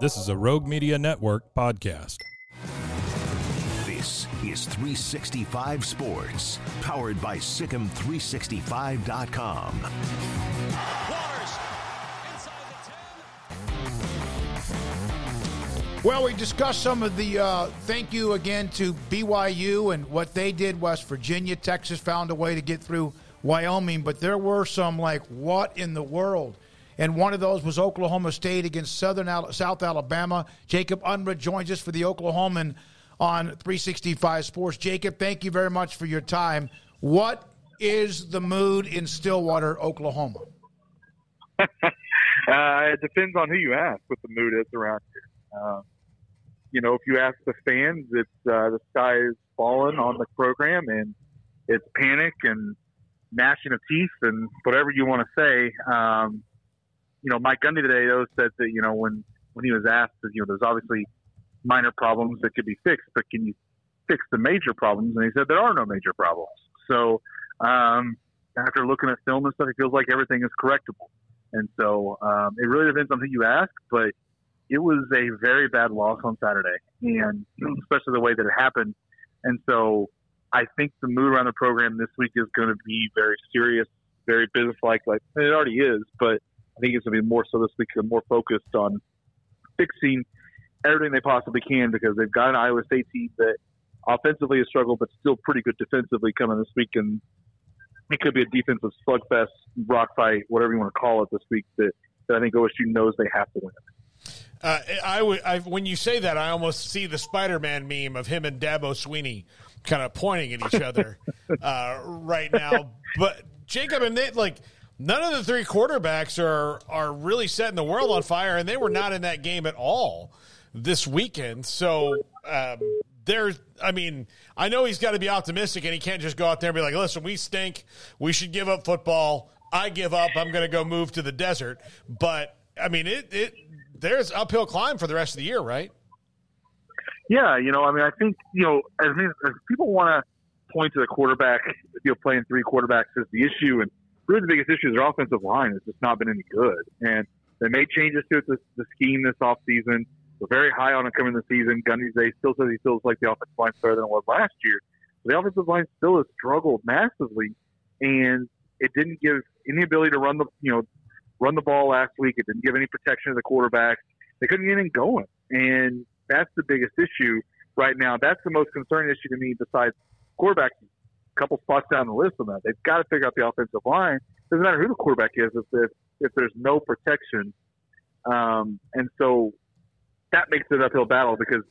This is a Rogue Media Network podcast. This is 365 Sports, powered by SicEm365.com. Well, we discussed some of the uh, thank you again to BYU and what they did. West Virginia, Texas found a way to get through Wyoming, but there were some like, what in the world? And one of those was Oklahoma State against Southern Al- South Alabama. Jacob Unruh joins us for the Oklahoman on 365 Sports. Jacob, thank you very much for your time. What is the mood in Stillwater, Oklahoma? uh, it depends on who you ask what the mood is around here. Um, you know, if you ask the fans, it's uh, the sky is falling on the program and it's panic and gnashing of teeth and whatever you want to say. Um, you know, Mike Gundy today though said that you know when when he was asked, that, you know, there's obviously minor problems that could be fixed, but can you fix the major problems? And he said there are no major problems. So um, after looking at film and stuff, it feels like everything is correctable. And so um, it really depends on who you ask, but it was a very bad loss on Saturday, and especially the way that it happened. And so I think the mood around the program this week is going to be very serious, very businesslike, like it already is, but I think it's going to be more so this week, They're more focused on fixing everything they possibly can because they've got an Iowa State team that offensively has struggled, but still pretty good defensively coming this week. And it could be a defensive slugfest, rock fight, whatever you want to call it this week that, that I think OSU knows they have to win. Uh, I, when you say that, I almost see the Spider-Man meme of him and Dabo Swinney kind of pointing at each other uh, right now. But Jacob and they like – none of the three quarterbacks are are really setting the world on fire, and they were not in that game at all this weekend. So um, there's, I mean, I know he's got to be optimistic, and he can't just go out there and be like, "Listen, we stink. We should give up football. I give up. I'm going to go move to the desert." But I mean, it it there's uphill climb for the rest of the year, right? Yeah, you know, I mean, I think you know, as, as people want to point to the quarterback, you know, playing three quarterbacks as the issue, and really the biggest issue is their offensive line has just not been any good. And they made changes to it, this, the scheme this offseason. They're very high on it coming the season. Gundy they still says he feels like the offensive line better than it was last year. But the offensive line still has struggled massively, and it didn't give any ability to run the you know run the ball last week. It didn't give any protection to the quarterback. They couldn't get anything going, and that's the biggest issue right now. That's the most concerning issue to me. Besides quarterback couple spots down the list on that. They've got to figure out the offensive line. Doesn't matter who the quarterback is if if, if there's no protection. Um, and so that makes it an uphill battle because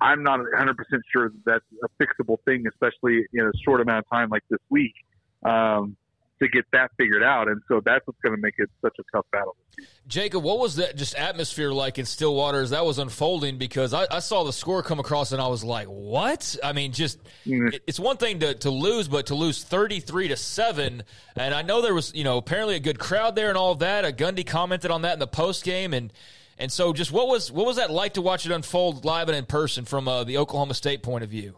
I'm not 100% sure that's a fixable thing, especially in a short amount of time like this week. Um, to get that figured out. And so that's what's going to make it such a tough battle. Jacob, what was that just atmosphere like in Stillwater as that was unfolding? Because I, I saw the score come across and I was like, what? I mean, just mm-hmm. it's one thing to, to lose, but to lose 33 to 7. And I know there was, you know, apparently a good crowd there and all that. A Gundy commented on that in the post game. And and so just what was what was that like to watch it unfold live and in person from uh, the Oklahoma State point of view?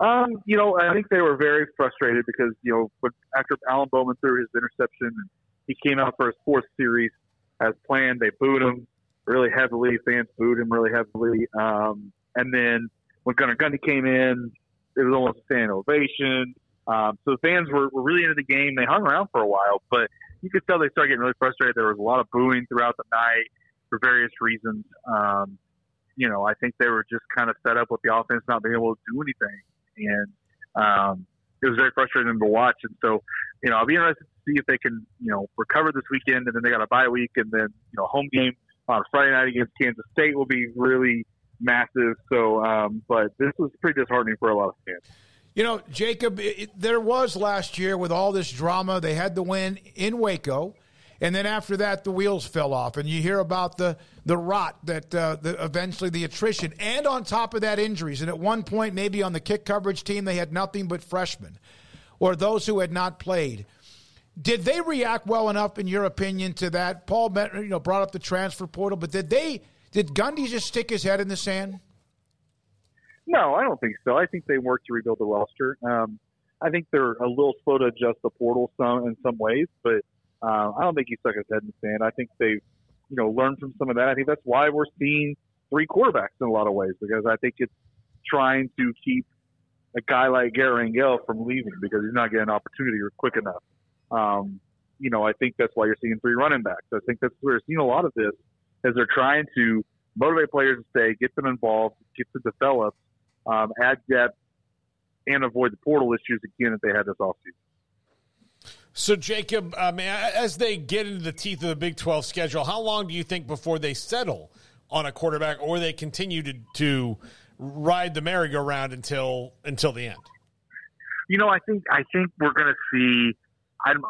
Um, you know, I think they were very frustrated because you know, when, after Alan Bowman threw his interception and he came out for his fourth series as planned, they booed him really heavily. Fans booed him really heavily. Um, and then when Gunnar Gundy came in, it was almost a standing ovation. Um, so the fans were, were really into the game. They hung around for a while, but you could tell they started getting really frustrated. There was a lot of booing throughout the night. for various reasons. Um, you know, I think they were just kind of set up with the offense not being able to do anything, and um, it was very frustrating to watch. And so, you know, I'll be interested to see if they can, you know, recover this weekend, and then they got a bye week, and then you know, home game on Friday night against Kansas State will be really massive. So, um, but this was pretty disheartening for a lot of fans. You know, Jacob, it, there was last year with all this drama. They had the win in Waco, and then after that, the wheels fell off. And you hear about the the rot that uh, the, eventually the attrition, and on top of that, injuries. And at one point, maybe on the kick coverage team, they had nothing but freshmen or those who had not played. Did they react well enough, in your opinion, to that? Paul, you know, brought up the transfer portal, but did they? Did Gundy just stick his head in the sand? No, I don't think so. I think they worked to rebuild the roster. Um, I think they're a little slow to adjust the portal some in some ways, but uh, I don't think he stuck his head in the sand. I think they've, you know, learned from some of that. I think that's why we're seeing three quarterbacks in a lot of ways because I think it's trying to keep a guy like Garret Rangel from leaving because he's not getting opportunity or quick enough. Um, you know, I think that's why you're seeing three running backs. I think that's where we're seeing a lot of this as they're trying to motivate players to stay, get them involved, get to develop, um, add depth, and avoid the portal issues again that they had this offseason. So, Jacob, um, as they get into the teeth of the Big 12 schedule, how long do you think before they settle on a quarterback or they continue to, to ride the merry-go-round until until the end? You know, I think I think we're going to see. I'm,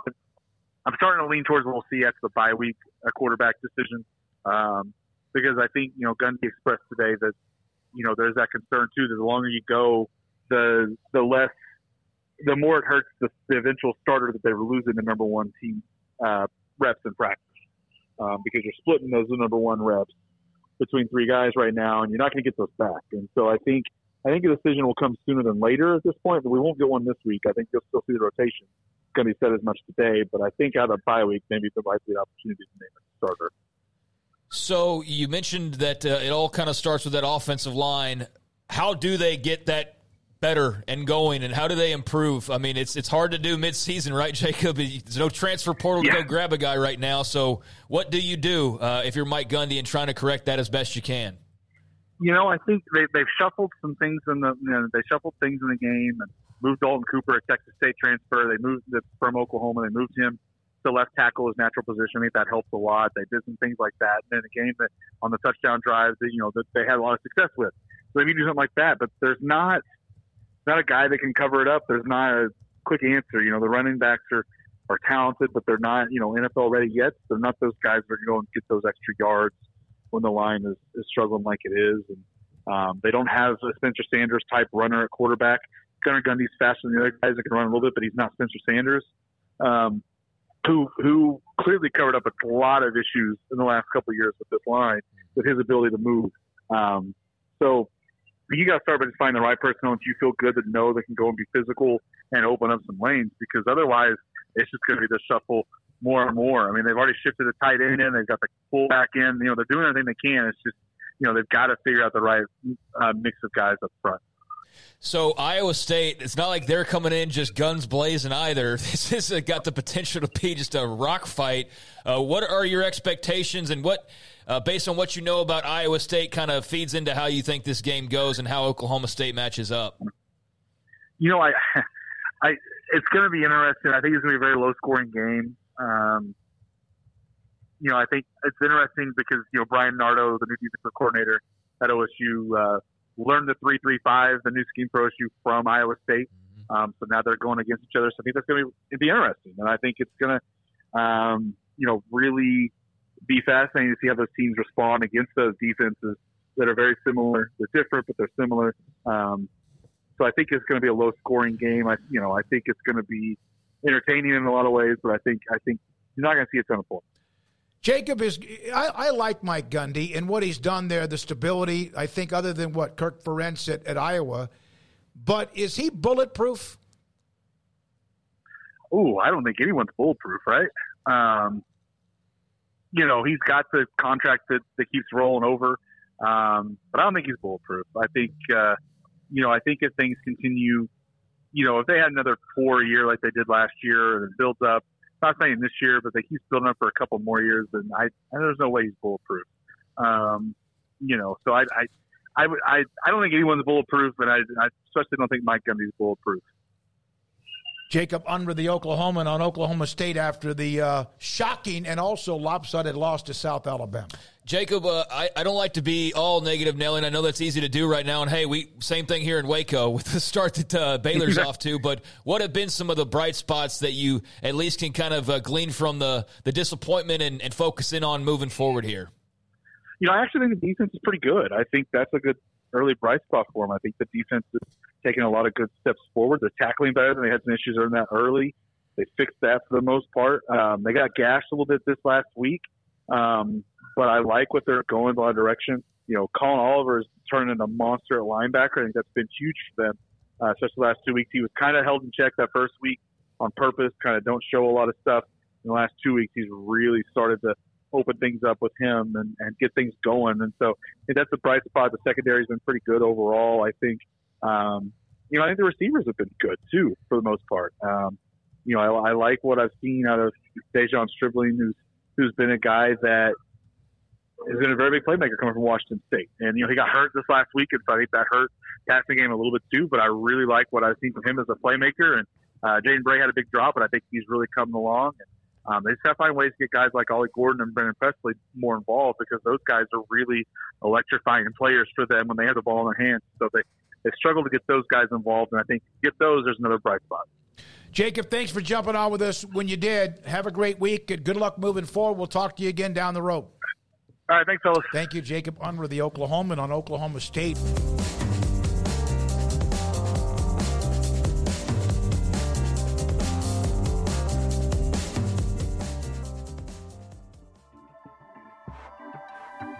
I'm starting to lean towards we'll see after the bye week a quarterback decision um, because I think you know Gundy expressed today that you know, there's that concern too that the longer you go, the the less, the more it hurts the, the eventual starter that they were losing the number one team uh, reps in practice um, because you're splitting those number one reps between three guys right now, and you're not going to get those back. And so I think I think a decision will come sooner than later at this point, but we won't get one this week. I think you'll still see the rotation. It's going to be said as much today, but I think out of bye week, maybe there might be an opportunity to name a starter. So you mentioned that uh, it all kind of starts with that offensive line. How do they get that better and going, and how do they improve? I mean, it's it's hard to do midseason, right, Jacob? There's no transfer portal yeah. to go grab a guy right now. So what do you do uh, if you're Mike Gundy and trying to correct that as best you can? You know, I think they, they've shuffled some things in the you know, they shuffled things in the game and moved Dalton Cooper, a Texas State transfer. They moved from Oklahoma. They moved him the left tackle his natural position. I think that helps a lot. They did some things like that. And then a game that on the touchdown drives that you know that they had a lot of success with. So maybe do something like that. But there's not not a guy that can cover it up. There's not a quick answer. You know, the running backs are are talented, but they're not you know NFL ready yet. They're not those guys that are going to go and get those extra yards when the line is, is struggling like it is. And um, they don't have a Spencer Sanders type runner at quarterback. Gunnar Gundy's faster than the other guys that can run a little bit, but he's not Spencer Sanders. Um, who who clearly covered up a lot of issues in the last couple of years with this line, with his ability to move. Um, so you got to start by just finding the right personnel that you feel good to know they can go and be physical and open up some lanes because otherwise it's just going to be the shuffle more and more. I mean, they've already shifted the tight end in, they've got the fullback in. You know, they're doing everything they can. It's just you know they've got to figure out the right uh, mix of guys up front. So Iowa State, it's not like they're coming in just guns blazing either. This has got the potential to be just a rock fight. Uh, what are your expectations, and what, uh, based on what you know about Iowa State, kind of feeds into how you think this game goes and how Oklahoma State matches up? You know, I, I, it's going to be interesting. I think it's going to be a very low scoring game. Um, you know, I think it's interesting because you know Bryan Nardo, the new defensive coordinator at OSU. Uh, learned the three three five, the new scheme for OSU from Iowa State. Mm-hmm. Um, so now they're going against each other. So I think that's going to be, be interesting, and I think it's going to, um, you know, really be fascinating to see how those teams respond against those defenses that are very similar. They're different, but they're similar. Um, so I think it's going to be a low scoring game. I, you know, I think it's going to be entertaining in a lot of ways, but I think I think you're not going to see a ton of points. Jacob is. I, I, like Mike Gundy and what he's done there. The stability, I think, other than what Kirk Ferentz at, at Iowa. But is he bulletproof? Oh, I don't think anyone's bulletproof, right? Um, you know, he's got the contract that, that keeps rolling over, um, but I don't think he's bulletproof. I think, uh, you know, I think if things continue, you know, if they had another four year like they did last year and builds up, not saying this year, but they keep building up for a couple more years, and I, and there's no way he's bulletproof. Um, you know, so I, I, I, I, I don't think anyone's bulletproof, and I, I especially don't think Mike Gundy's bulletproof. Jacob Unruh, the Oklahoman on Oklahoma State after the uh, shocking and also lopsided loss to South Alabama. Jacob, uh, I, I don't like to be all negative, Nelly, and I know that's easy to do right now. And hey, we same thing here in Waco with the start that uh, Baylor's off to. But what have been some of the bright spots that you at least can kind of uh, glean from the, the disappointment and, and focus in on moving forward here? You know, I actually think the defense is pretty good. I think that's a good early bright spot for them. I think the defense is taking a lot of good steps forward. They're tackling better than they had some issues in that early. They fixed that for the most part. Um, they got gashed a little bit this last week, um, but I like what they're going in a lot of direction. You know, Collin Oliver is turning into a monster at linebacker. I think that's been huge for them, uh, especially the last two weeks. He was kind of held in check that first week on purpose, kind of don't show a lot of stuff. In the last two weeks, he's really started to open things up with him and, and get things going. And so that's the bright spot. The secondary's been pretty good overall. I think, um, you know, I think the receivers have been good too for the most part. Um, you know, I, I like what I've seen out of De'Zhaun Stribling, who's who's been a guy that has been a very big playmaker coming from Washington State. And you know, he got hurt this last week, and so I think that hurt passing game a little bit too. But I really like what I've seen from him as a playmaker. And uh, Jaden Bray had a big drop, but I think he's really coming along. And, um, they just got to find ways to get guys like Ollie Gordon and Brennan Presley more involved because those guys are really electrifying players for them when they have the ball in their hands. So they, they struggle to get those guys involved, and I think get those, there's another bright spot. Jacob, thanks for jumping on with us when you did. Have a great week. and Good luck moving forward. We'll talk to you again down the road. All right, thanks, fellas. Thank you, Jacob Unruh, the Oklahoman on Oklahoma State.